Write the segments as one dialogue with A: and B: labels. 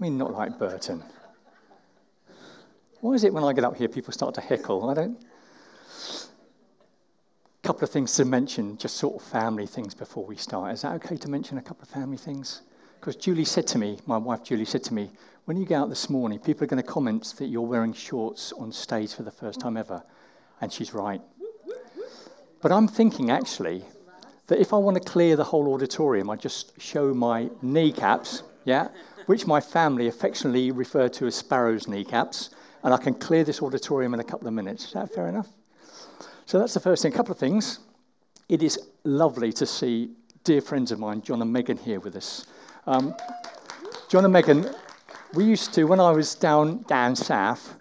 A: I mean, not like Burton. Why is it when I get up here, people start to heckle? I don't. A couple of things to mention, just sort of family things before we start. Is that okay to mention a couple of family things? Because Julie said to me, my wife Julie said to me, when you get out this morning, people are going to comment that you're wearing shorts on stage for the first time ever. And she's right. But I'm thinking actually that if I want to clear the whole auditorium, I just show my kneecaps, yeah, which my family affectionately refer to as sparrow's kneecaps, and I can clear this auditorium in a couple of minutes. Is that fair enough? So that's the first thing. A couple of things. It is lovely to see dear friends of mine, John and Megan, here with us. Um, John and Megan, we used to, when I was down, down south,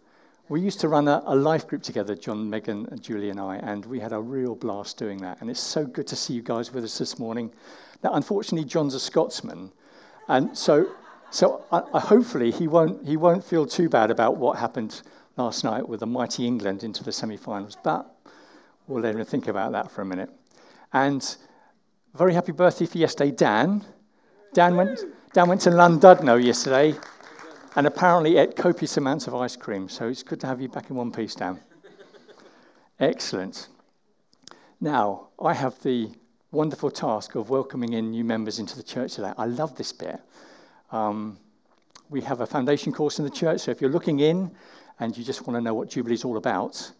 A: we used to run a, a, life group together, John, Megan, and Julie and I, and we had a real blast doing that. And it's so good to see you guys with us this morning. Now, unfortunately, John's a Scotsman, and so, so I, I, hopefully he won't, he won't feel too bad about what happened last night with the mighty England into the semi-finals. But we'll let him think about that for a minute. And very happy birthday for yesterday, Dan. Dan went, Dan went to Llandudno yesterday and apparently ate copious amounts of ice cream. So it's good to have you back in one piece, Dan. Excellent. Now, I have the wonderful task of welcoming in new members into the church today. I love this bit. Um, we have a foundation course in the church, so if you're looking in and you just want to know what Jubilee is all about,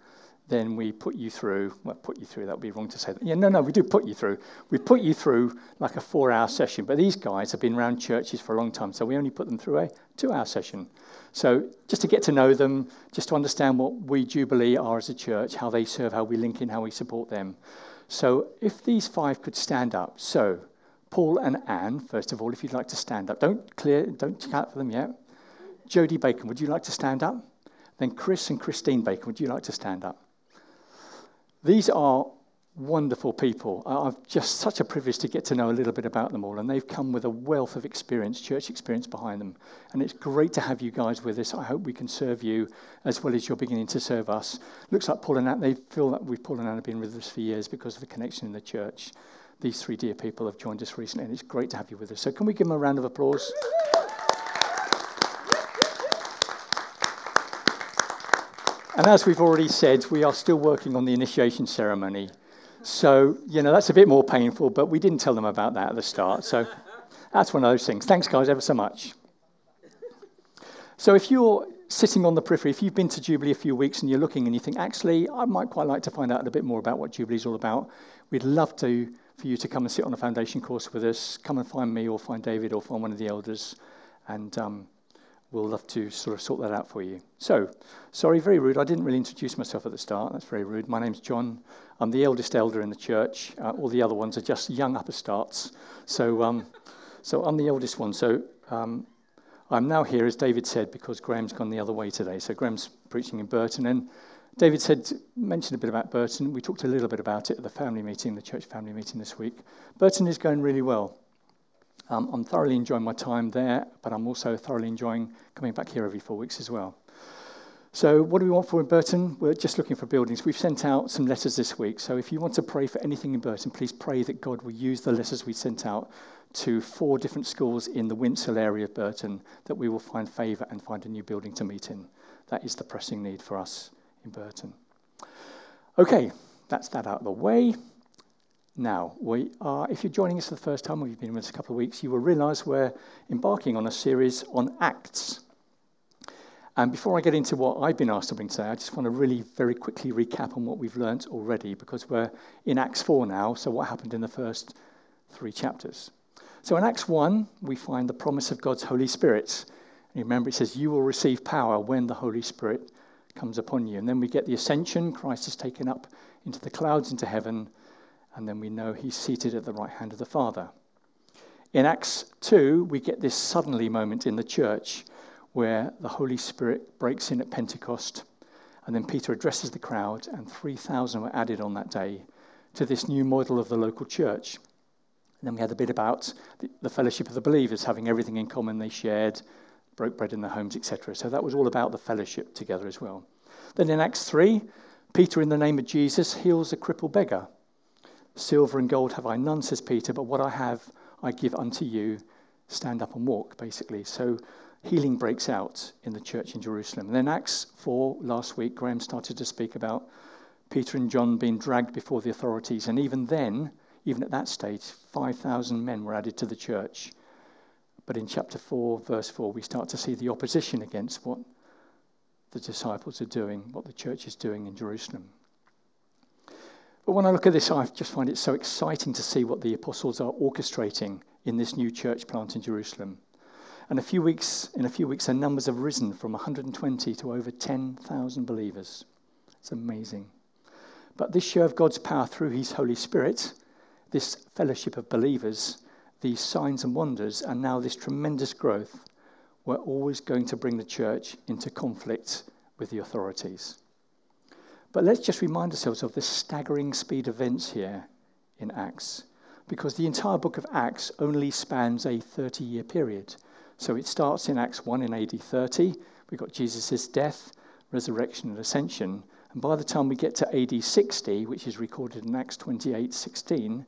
A: then we put you through, well, put you through, that would be wrong to say that. Yeah, no, no, we do put you through. We put you through like a four hour session, but these guys have been around churches for a long time, so we only put them through a two hour session. So just to get to know them, just to understand what we Jubilee are as a church, how they serve, how we link in, how we support them. So if these five could stand up. So Paul and Anne, first of all, if you'd like to stand up. Don't clear, don't check out for them yet. Jody Bacon, would you like to stand up? Then Chris and Christine Bacon, would you like to stand up? These are wonderful people. I've just such a privilege to get to know a little bit about them all, and they've come with a wealth of experience, church experience behind them. And it's great to have you guys with us. I hope we can serve you as well as you're beginning to serve us. Looks like Paul and Anne, they feel that we've Paul and Anne have been with us for years because of the connection in the church. These three dear people have joined us recently, and it's great to have you with us. So, can we give them a round of applause? And as we've already said, we are still working on the initiation ceremony. So, you know, that's a bit more painful, but we didn't tell them about that at the start. So that's one of those things. Thanks, guys, ever so much. So if you're sitting on the periphery, if you've been to Jubilee a few weeks and you're looking and you think, actually, I might quite like to find out a bit more about what Jubilee is all about, we'd love to for you to come and sit on a foundation course with us. Come and find me or find David or find one of the elders. And um, we'll love to sort of sort that out for you. So, sorry, very rude. I didn't really introduce myself at the start. That's very rude. My name's John. I'm the eldest elder in the church. Uh, all the other ones are just young upstarts. So, um, so I'm the eldest one. So, um, I'm now here, as David said, because Graham's gone the other way today. So, Graham's preaching in Burton. And David said, mentioned a bit about Burton. We talked a little bit about it at the family meeting, the church family meeting this week. Burton is going really well. Um, I'm thoroughly enjoying my time there, but I'm also thoroughly enjoying coming back here every four weeks as well. So, what do we want for in Burton? We're just looking for buildings. We've sent out some letters this week. So, if you want to pray for anything in Burton, please pray that God will use the letters we sent out to four different schools in the Winshill area of Burton, that we will find favour and find a new building to meet in. That is the pressing need for us in Burton. Okay, that's that out of the way. Now, we are, if you're joining us for the first time or you've been with us a couple of weeks, you will realize we're embarking on a series on Acts. And before I get into what I've been asked to bring today, I just want to really very quickly recap on what we've learnt already because we're in Acts 4 now, so what happened in the first three chapters. So in Acts 1, we find the promise of God's Holy Spirit. And remember, it says, You will receive power when the Holy Spirit comes upon you. And then we get the ascension, Christ is taken up into the clouds, into heaven and then we know he's seated at the right hand of the Father. In Acts 2, we get this suddenly moment in the church where the Holy Spirit breaks in at Pentecost. And then Peter addresses the crowd, and 3,000 were added on that day to this new model of the local church. And then we had a bit about the, the fellowship of the believers, having everything in common they shared, broke bread in their homes, etc. So that was all about the fellowship together as well. Then in Acts 3, Peter, in the name of Jesus, heals a crippled beggar. Silver and gold have I none, says Peter, but what I have I give unto you. Stand up and walk, basically. So healing breaks out in the church in Jerusalem. And then Acts 4, last week, Graham started to speak about Peter and John being dragged before the authorities. And even then, even at that stage, 5,000 men were added to the church. But in chapter 4, verse 4, we start to see the opposition against what the disciples are doing, what the church is doing in Jerusalem. But when I look at this, I just find it so exciting to see what the apostles are orchestrating in this new church plant in Jerusalem. And a few weeks, in a few weeks, their numbers have risen from 120 to over 10,000 believers. It's amazing. But this show of God's power through His Holy Spirit, this fellowship of believers, these signs and wonders, and now this tremendous growth, we're always going to bring the church into conflict with the authorities. But let's just remind ourselves of the staggering speed of events here in Acts, because the entire book of Acts only spans a 30 year period. So it starts in Acts 1 in AD 30. We've got Jesus' death, resurrection, and ascension. And by the time we get to AD 60, which is recorded in Acts 28 16,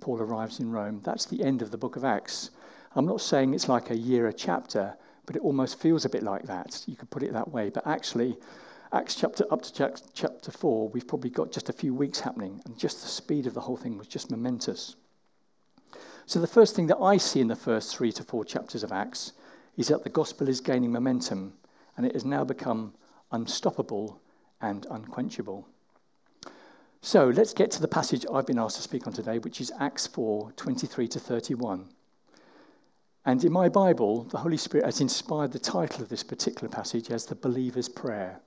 A: Paul arrives in Rome. That's the end of the book of Acts. I'm not saying it's like a year a chapter, but it almost feels a bit like that. You could put it that way. But actually, Acts chapter up to chapter 4, we've probably got just a few weeks happening, and just the speed of the whole thing was just momentous. So, the first thing that I see in the first three to four chapters of Acts is that the gospel is gaining momentum, and it has now become unstoppable and unquenchable. So, let's get to the passage I've been asked to speak on today, which is Acts 4 23 to 31. And in my Bible, the Holy Spirit has inspired the title of this particular passage as the believer's prayer.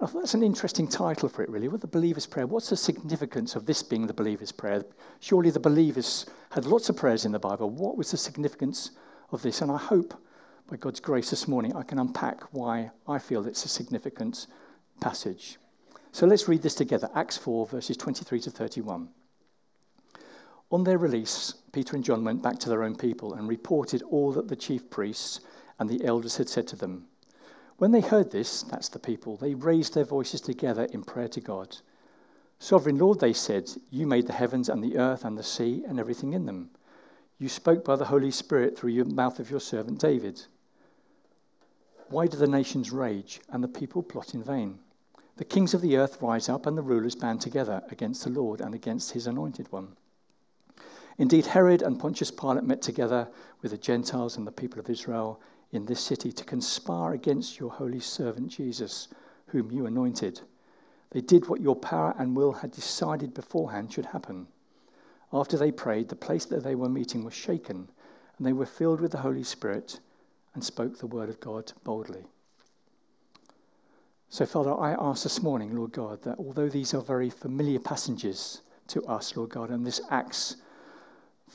A: I thought that's an interesting title for it, really. What the believer's prayer? What's the significance of this being the believer's prayer? Surely the believers had lots of prayers in the Bible. What was the significance of this? And I hope, by God's grace this morning, I can unpack why I feel it's a significant passage. So let's read this together Acts 4, verses 23 to 31. On their release, Peter and John went back to their own people and reported all that the chief priests and the elders had said to them. When they heard this, that's the people, they raised their voices together in prayer to God. Sovereign Lord, they said, you made the heavens and the earth and the sea and everything in them. You spoke by the Holy Spirit through the mouth of your servant David. Why do the nations rage and the people plot in vain? The kings of the earth rise up and the rulers band together against the Lord and against his anointed one. Indeed, Herod and Pontius Pilate met together with the Gentiles and the people of Israel in this city to conspire against your holy servant Jesus, whom you anointed. They did what your power and will had decided beforehand should happen. After they prayed, the place that they were meeting was shaken, and they were filled with the Holy Spirit and spoke the word of God boldly. So, Father, I ask this morning, Lord God, that although these are very familiar passages to us, Lord God, and this Acts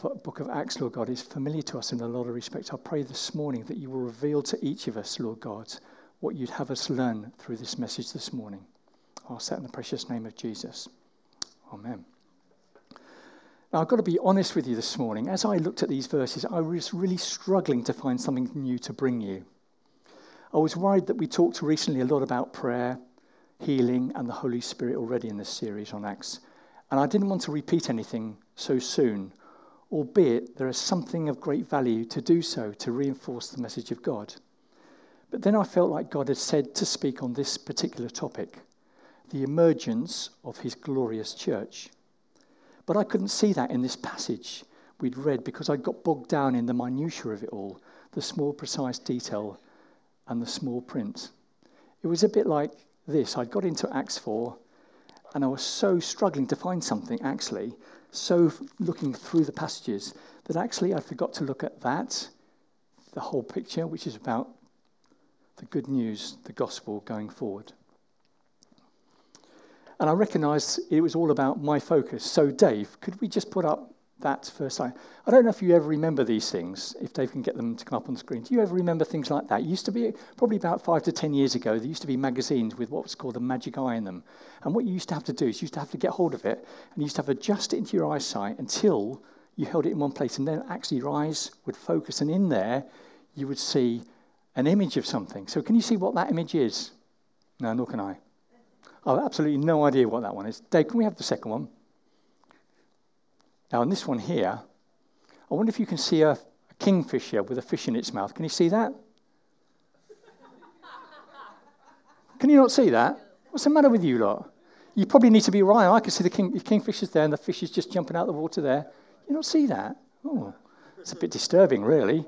A: book of Acts, Lord God, is familiar to us in a lot of respects. I pray this morning that you will reveal to each of us, Lord God, what you'd have us learn through this message this morning. I'll say in the precious name of Jesus. Amen. Now, I've got to be honest with you this morning. As I looked at these verses, I was really struggling to find something new to bring you. I was worried that we talked recently a lot about prayer, healing, and the Holy Spirit already in this series on Acts. And I didn't want to repeat anything so soon albeit there is something of great value to do so to reinforce the message of God. But then I felt like God had said to speak on this particular topic the emergence of his glorious church. But I couldn't see that in this passage we'd read because I got bogged down in the minutiae of it all, the small, precise detail and the small print. It was a bit like this I'd got into Acts 4 and I was so struggling to find something actually so looking through the passages that actually I forgot to look at that, the whole picture, which is about the good news, the gospel going forward. And I recognized it was all about my focus. So, Dave, could we just put up that first sign. I don't know if you ever remember these things, if Dave can get them to come up on screen. Do you ever remember things like that? It used to be, probably about five to ten years ago, there used to be magazines with what was called a magic eye in them. And what you used to have to do is you used to have to get hold of it and you used to have to adjust it into your eyesight until you held it in one place. And then actually your eyes would focus, and in there you would see an image of something. So can you see what that image is? No, nor can I. I've absolutely no idea what that one is. Dave, can we have the second one? Now, in this one here, I wonder if you can see a, a kingfisher with a fish in its mouth. Can you see that? Can you not see that? What's the matter with you lot? You probably need to be right. I can see the, king, kingfisher's there and the fish is just jumping out of the water there. You don't see that? Oh, it's a bit disturbing, really.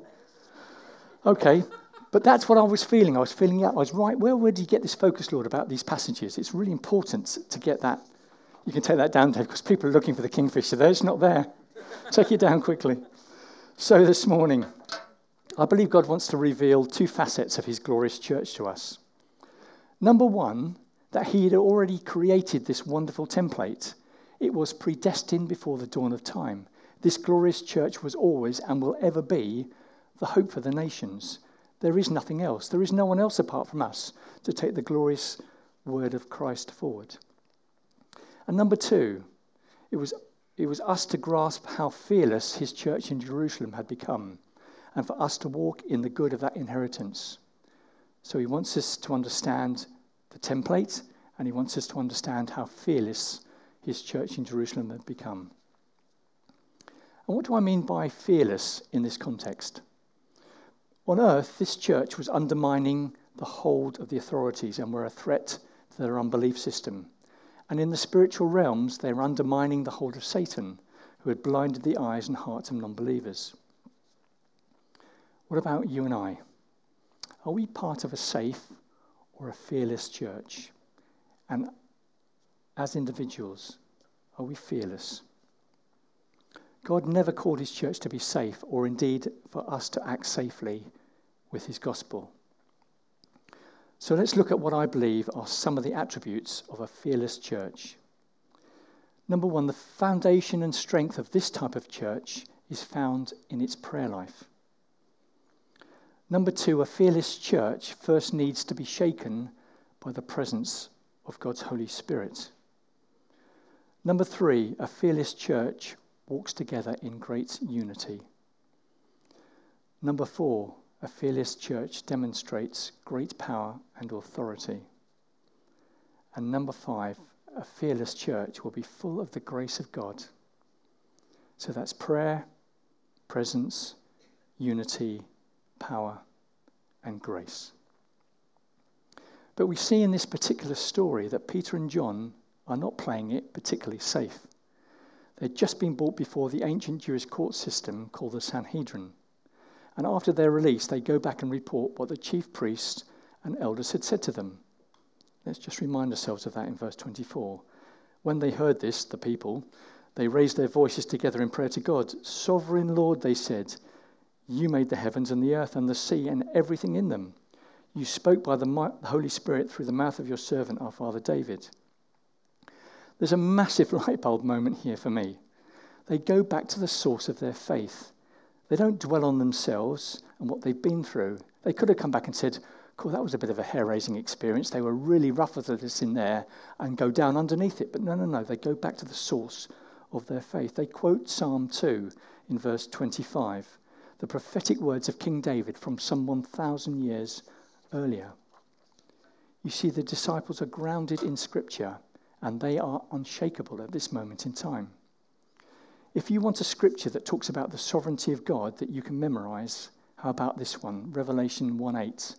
A: Okay, but that's what I was feeling. I was feeling out. I was right. Where would you get this focus, Lord, about these passages? It's really important to get that you can take that down, Dave, because people are looking for the kingfisher there. It's not there. take it down quickly. So this morning, I believe God wants to reveal two facets of his glorious church to us. Number one, that he had already created this wonderful template. It was predestined before the dawn of time. This glorious church was always and will ever be the hope for the nations. There is nothing else. There is no one else apart from us to take the glorious word of Christ forward. And number two, it was, it was us to grasp how fearless his church in Jerusalem had become, and for us to walk in the good of that inheritance. So he wants us to understand the template, and he wants us to understand how fearless his church in Jerusalem had become. And what do I mean by fearless in this context? On earth, this church was undermining the hold of the authorities and were a threat to their unbelief system. And in the spiritual realms, they were undermining the hold of Satan, who had blinded the eyes and hearts of non believers. What about you and I? Are we part of a safe or a fearless church? And as individuals, are we fearless? God never called his church to be safe, or indeed for us to act safely with his gospel. So let's look at what I believe are some of the attributes of a fearless church. Number one, the foundation and strength of this type of church is found in its prayer life. Number two, a fearless church first needs to be shaken by the presence of God's Holy Spirit. Number three, a fearless church walks together in great unity. Number four, a fearless church demonstrates great power and authority. And number five, a fearless church will be full of the grace of God. So that's prayer, presence, unity, power, and grace. But we see in this particular story that Peter and John are not playing it particularly safe. They'd just been brought before the ancient Jewish court system called the Sanhedrin. And after their release, they go back and report what the chief priests and elders had said to them. Let's just remind ourselves of that in verse 24. When they heard this, the people, they raised their voices together in prayer to God. Sovereign Lord, they said, you made the heavens and the earth and the sea and everything in them. You spoke by the Holy Spirit through the mouth of your servant, our father David. There's a massive light bulb moment here for me. They go back to the source of their faith. They don't dwell on themselves and what they've been through. They could have come back and said, Cool, that was a bit of a hair raising experience. They were really rough with us in there and go down underneath it. But no, no, no. They go back to the source of their faith. They quote Psalm 2 in verse 25, the prophetic words of King David from some 1,000 years earlier. You see, the disciples are grounded in Scripture and they are unshakable at this moment in time. If you want a scripture that talks about the sovereignty of God that you can memorize, how about this one? Revelation 1 8.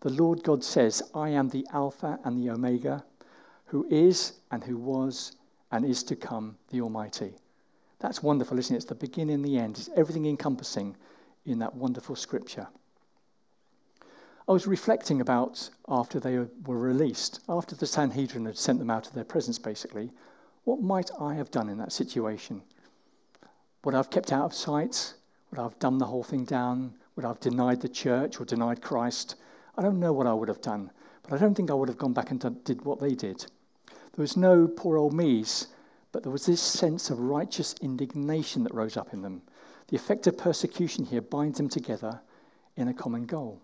A: The Lord God says, I am the Alpha and the Omega, who is and who was and is to come, the Almighty. That's wonderful, isn't it? It's the beginning and the end. It's everything encompassing in that wonderful scripture. I was reflecting about after they were released, after the Sanhedrin had sent them out of their presence, basically, what might I have done in that situation? Would I have kept out of sight? Would I have dumbed the whole thing down? Would I have denied the church or denied Christ? I don't know what I would have done, but I don't think I would have gone back and done, did what they did. There was no poor old me's But there was this sense of righteous indignation that rose up in them. The effect of persecution here binds them together in a common goal.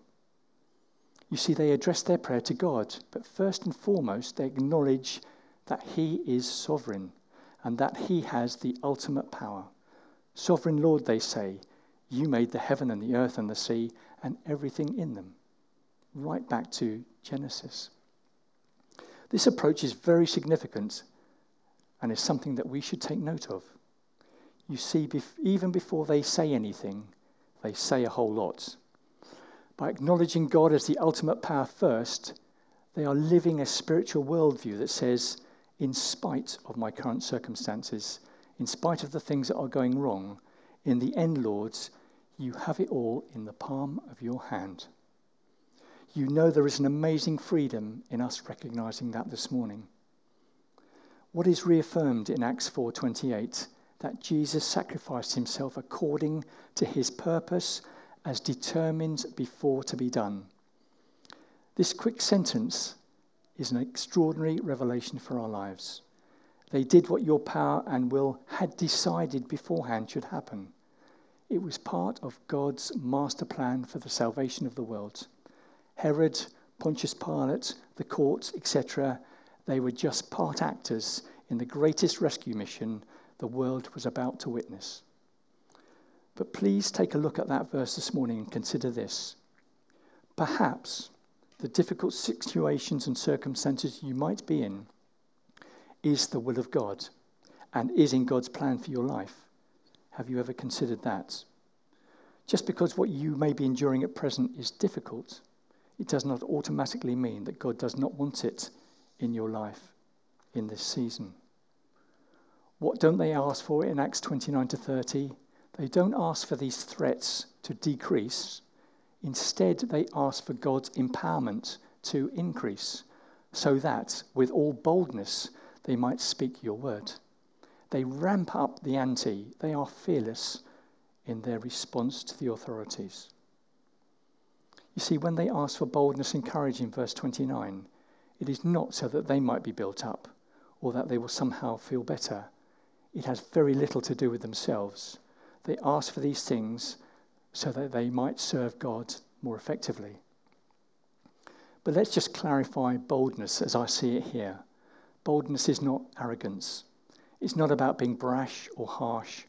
A: You see, they address their prayer to God, but first and foremost, they acknowledge that He is sovereign and that He has the ultimate power. Sovereign Lord, they say, you made the heaven and the earth and the sea and everything in them. Right back to Genesis. This approach is very significant and is something that we should take note of. You see, even before they say anything, they say a whole lot. By acknowledging God as the ultimate power first, they are living a spiritual worldview that says, in spite of my current circumstances, in spite of the things that are going wrong, in the end, Lords, you have it all in the palm of your hand. You know there is an amazing freedom in us recognizing that this morning. What is reaffirmed in Acts 4:28 that Jesus sacrificed himself according to his purpose as determined before to be done. This quick sentence is an extraordinary revelation for our lives. They did what your power and will had decided beforehand should happen. It was part of God's master plan for the salvation of the world. Herod, Pontius Pilate, the courts, etc., they were just part actors in the greatest rescue mission the world was about to witness. But please take a look at that verse this morning and consider this. Perhaps the difficult situations and circumstances you might be in is the will of God and is in God's plan for your life. Have you ever considered that? Just because what you may be enduring at present is difficult, it does not automatically mean that God does not want it in your life in this season. What don't they ask for in Acts 29 to 30? They don't ask for these threats to decrease. Instead, they ask for God's empowerment to increase, so that with all boldness they might speak your word. They ramp up the ante, they are fearless in their response to the authorities. You see, when they ask for boldness and courage in verse 29, it is not so that they might be built up or that they will somehow feel better. It has very little to do with themselves. They ask for these things so that they might serve God more effectively. But let's just clarify boldness as I see it here. Boldness is not arrogance. It's not about being brash or harsh.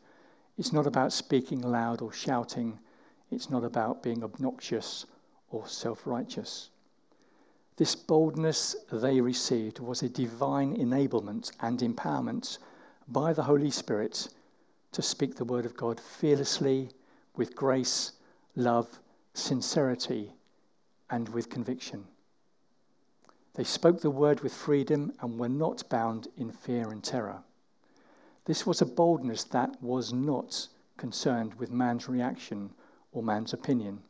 A: It's not about speaking loud or shouting. It's not about being obnoxious or self righteous. This boldness they received was a divine enablement and empowerment by the Holy Spirit to speak the word of God fearlessly, with grace, love, sincerity, and with conviction. They spoke the word with freedom and were not bound in fear and terror. This was a boldness that was not concerned with man's reaction or man's opinion.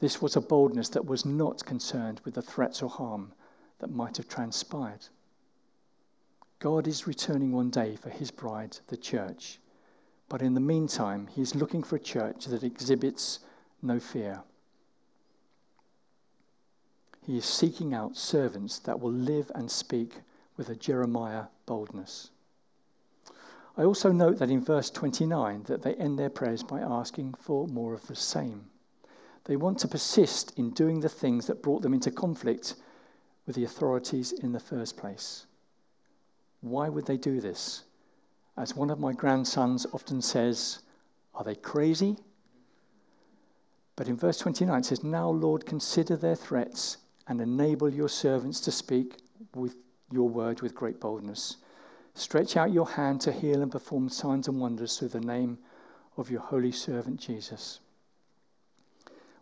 A: This was a boldness that was not concerned with the threats or harm that might have transpired. God is returning one day for his bride, the church. But in the meantime, he is looking for a church that exhibits no fear. He is seeking out servants that will live and speak with a Jeremiah boldness. I also note that in verse 29 that they end their prayers by asking for more of the same. They want to persist in doing the things that brought them into conflict with the authorities in the first place. Why would they do this? As one of my grandsons often says, Are they crazy? But in verse 29 it says, Now, Lord, consider their threats and enable your servants to speak with your word with great boldness. Stretch out your hand to heal and perform signs and wonders through the name of your holy servant Jesus.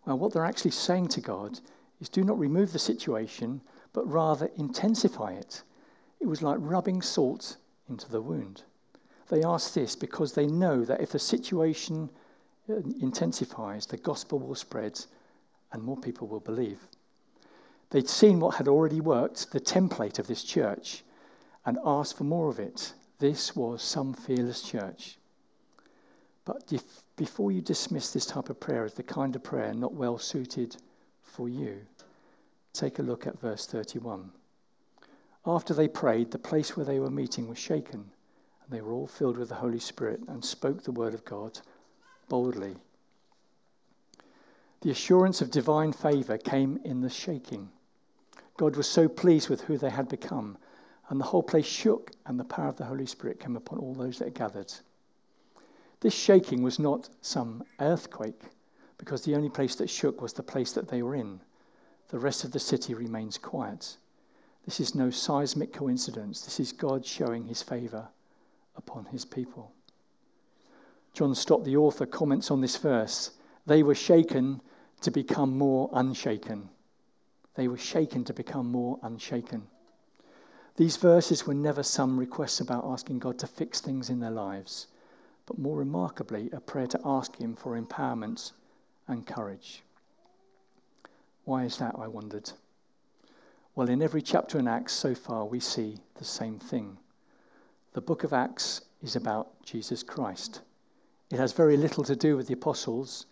A: Well, what they're actually saying to God is do not remove the situation, but rather intensify it. It was like rubbing salt into the wound. They ask this because they know that if the situation uh, intensifies, the gospel will spread and more people will believe. They'd seen what had already worked, the template of this church, and asked for more of it. This was some fearless church. But if, before you dismiss this type of prayer as the kind of prayer not well suited for you, take a look at verse 31. After they prayed, the place where they were meeting was shaken And they were all filled with the Holy Spirit and spoke the word of God boldly. The assurance of divine favor came in the shaking. God was so pleased with who they had become, and the whole place shook, and the power of the Holy Spirit came upon all those that gathered. This shaking was not some earthquake, because the only place that shook was the place that they were in. The rest of the city remains quiet. This is no seismic coincidence. This is God showing his favor upon his people. John Stott, the author, comments on this verse. They were shaken to become more unshaken. They were shaken to become more unshaken. These verses were never some requests about asking God to fix things in their lives, but more remarkably, a prayer to ask Him for empowerment and courage. Why is that, I wondered? Well, in every chapter in Acts so far, we see the same thing. The book of Acts is about Jesus Christ. It has very little to do with the apostles,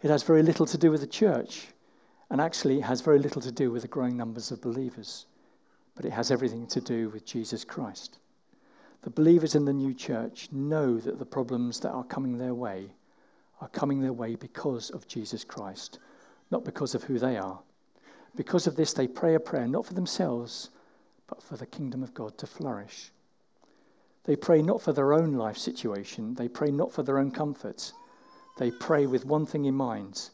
A: it has very little to do with the church, and actually, has very little to do with the growing numbers of believers, but it has everything to do with Jesus Christ. The believers in the new church know that the problems that are coming their way are coming their way because of Jesus Christ, not because of who they are. Because of this, they pray a prayer not for themselves, but for the kingdom of God to flourish. They pray not for their own life situation, they pray not for their own comfort. They pray with one thing in mind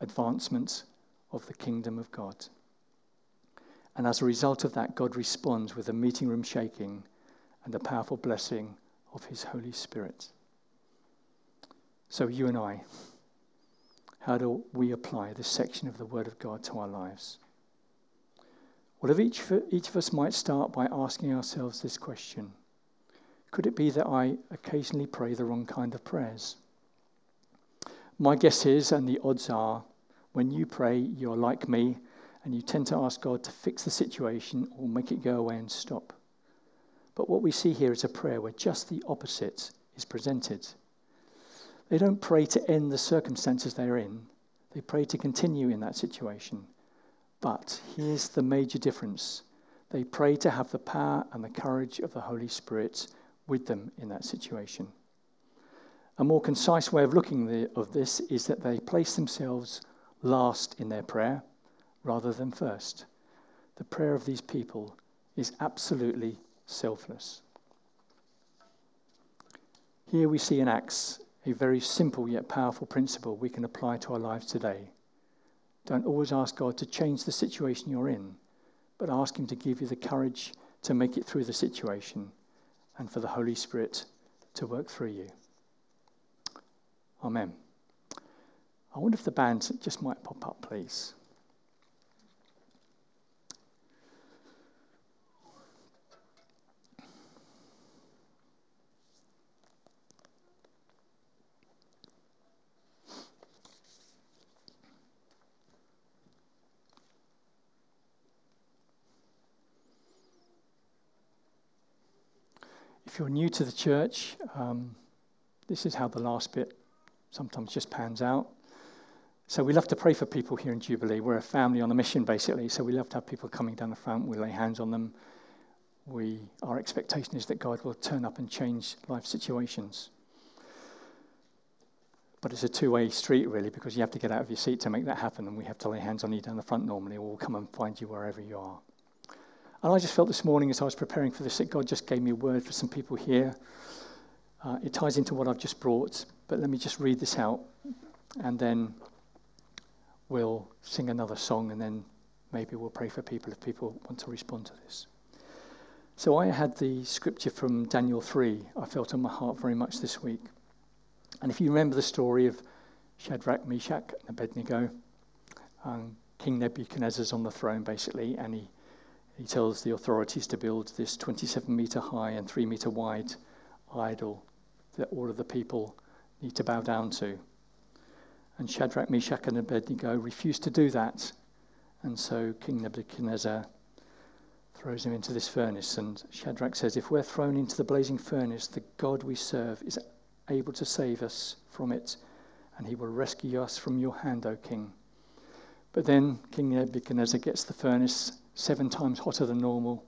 A: advancement of the kingdom of God. And as a result of that, God responds with a meeting room shaking and a powerful blessing of his Holy Spirit. So, you and I, how do we apply this section of the Word of God to our lives? Well, if each, each of us might start by asking ourselves this question Could it be that I occasionally pray the wrong kind of prayers? My guess is, and the odds are, when you pray, you're like me, and you tend to ask God to fix the situation or make it go away and stop. But what we see here is a prayer where just the opposite is presented. They don't pray to end the circumstances they're in, they pray to continue in that situation. But here's the major difference they pray to have the power and the courage of the Holy Spirit with them in that situation. A more concise way of looking the, of this is that they place themselves last in their prayer rather than first. The prayer of these people is absolutely selfless. Here we see in Acts a very simple yet powerful principle we can apply to our lives today. Don't always ask God to change the situation you're in, but ask Him to give you the courage to make it through the situation and for the Holy Spirit to work through you. Amen. I wonder if the band just might pop up, please. If you're new to the church, um, this is how the last bit sometimes just pans out. So we love to pray for people here in Jubilee. We're a family on a mission, basically. So we love to have people coming down the front. We lay hands on them. We, our expectation is that God will turn up and change life situations. But it's a two way street, really, because you have to get out of your seat to make that happen. And we have to lay hands on you down the front normally, or we'll come and find you wherever you are. And I just felt this morning as I was preparing for this that God just gave me a word for some people here. Uh, it ties into what I've just brought, but let me just read this out and then we'll sing another song and then maybe we'll pray for people if people want to respond to this. So I had the scripture from Daniel 3, I felt on my heart very much this week. And if you remember the story of Shadrach, Meshach, and Abednego, um, King Nebuchadnezzar's on the throne basically, and he he tells the authorities to build this 27 meter high and 3 meter wide idol that all of the people need to bow down to. And Shadrach, Meshach, and Abednego refuse to do that. And so King Nebuchadnezzar throws him into this furnace. And Shadrach says, If we're thrown into the blazing furnace, the God we serve is able to save us from it, and he will rescue us from your hand, O king. But then King Nebuchadnezzar gets the furnace seven times hotter than normal,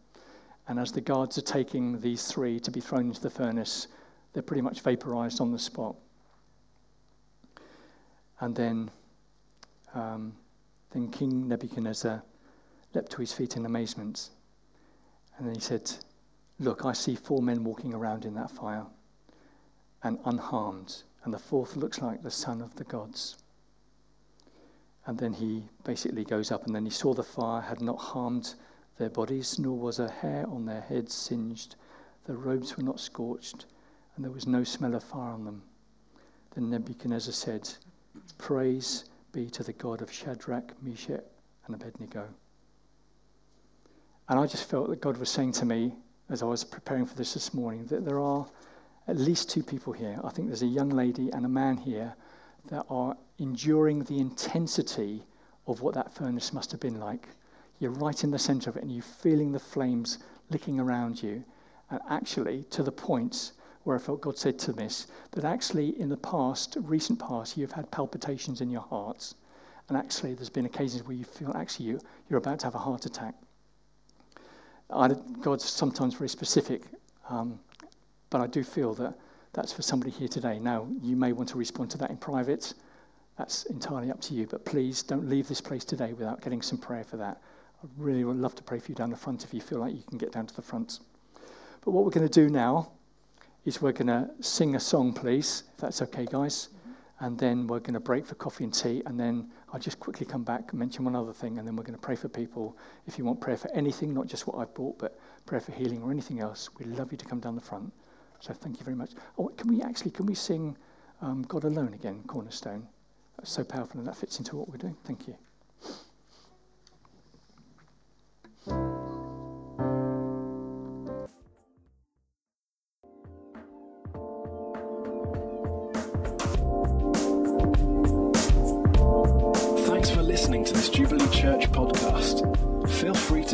A: And as the guards are taking these three to be thrown into the furnace, they're pretty much vaporized on the spot. And then, um, then King Nebuchadnezzar leapt to his feet in amazement. And then he said, Look, I see four men walking around in that fire and unharmed, and the fourth looks like the son of the gods. And then he basically goes up, and then he saw the fire had not harmed their bodies, nor was a hair on their heads singed. Their robes were not scorched, and there was no smell of fire on them. Then Nebuchadnezzar said, Praise be to the God of Shadrach, Meshach, and Abednego. And I just felt that God was saying to me, as I was preparing for this this morning, that there are at least two people here. I think there's a young lady and a man here that are enduring the intensity of what that furnace must have been like. You're right in the center of it and you're feeling the flames licking around you. And actually, to the point where I felt God said to this, that actually in the past, recent past, you've had palpitations in your hearts. And actually, there's been occasions where you feel actually you, you're about to have a heart attack. I, God's sometimes very specific, um, but I do feel that that's for somebody here today. Now, you may want to respond to that in private. That's entirely up to you. But please don't leave this place today without getting some prayer for that. I really would love to pray for you down the front if you feel like you can get down to the front. But what we're going to do now is we're going to sing a song, please, if that's okay, guys. And then we're going to break for coffee and tea. And then I'll just quickly come back and mention one other thing. And then we're going to pray for people. If you want prayer for anything, not just what I've brought, but prayer for healing or anything else, we'd love you to come down the front. So thank you very much. Oh, can we actually, can we sing um, God Alone again, Cornerstone? That's so powerful and that fits into what we're doing. Thank you.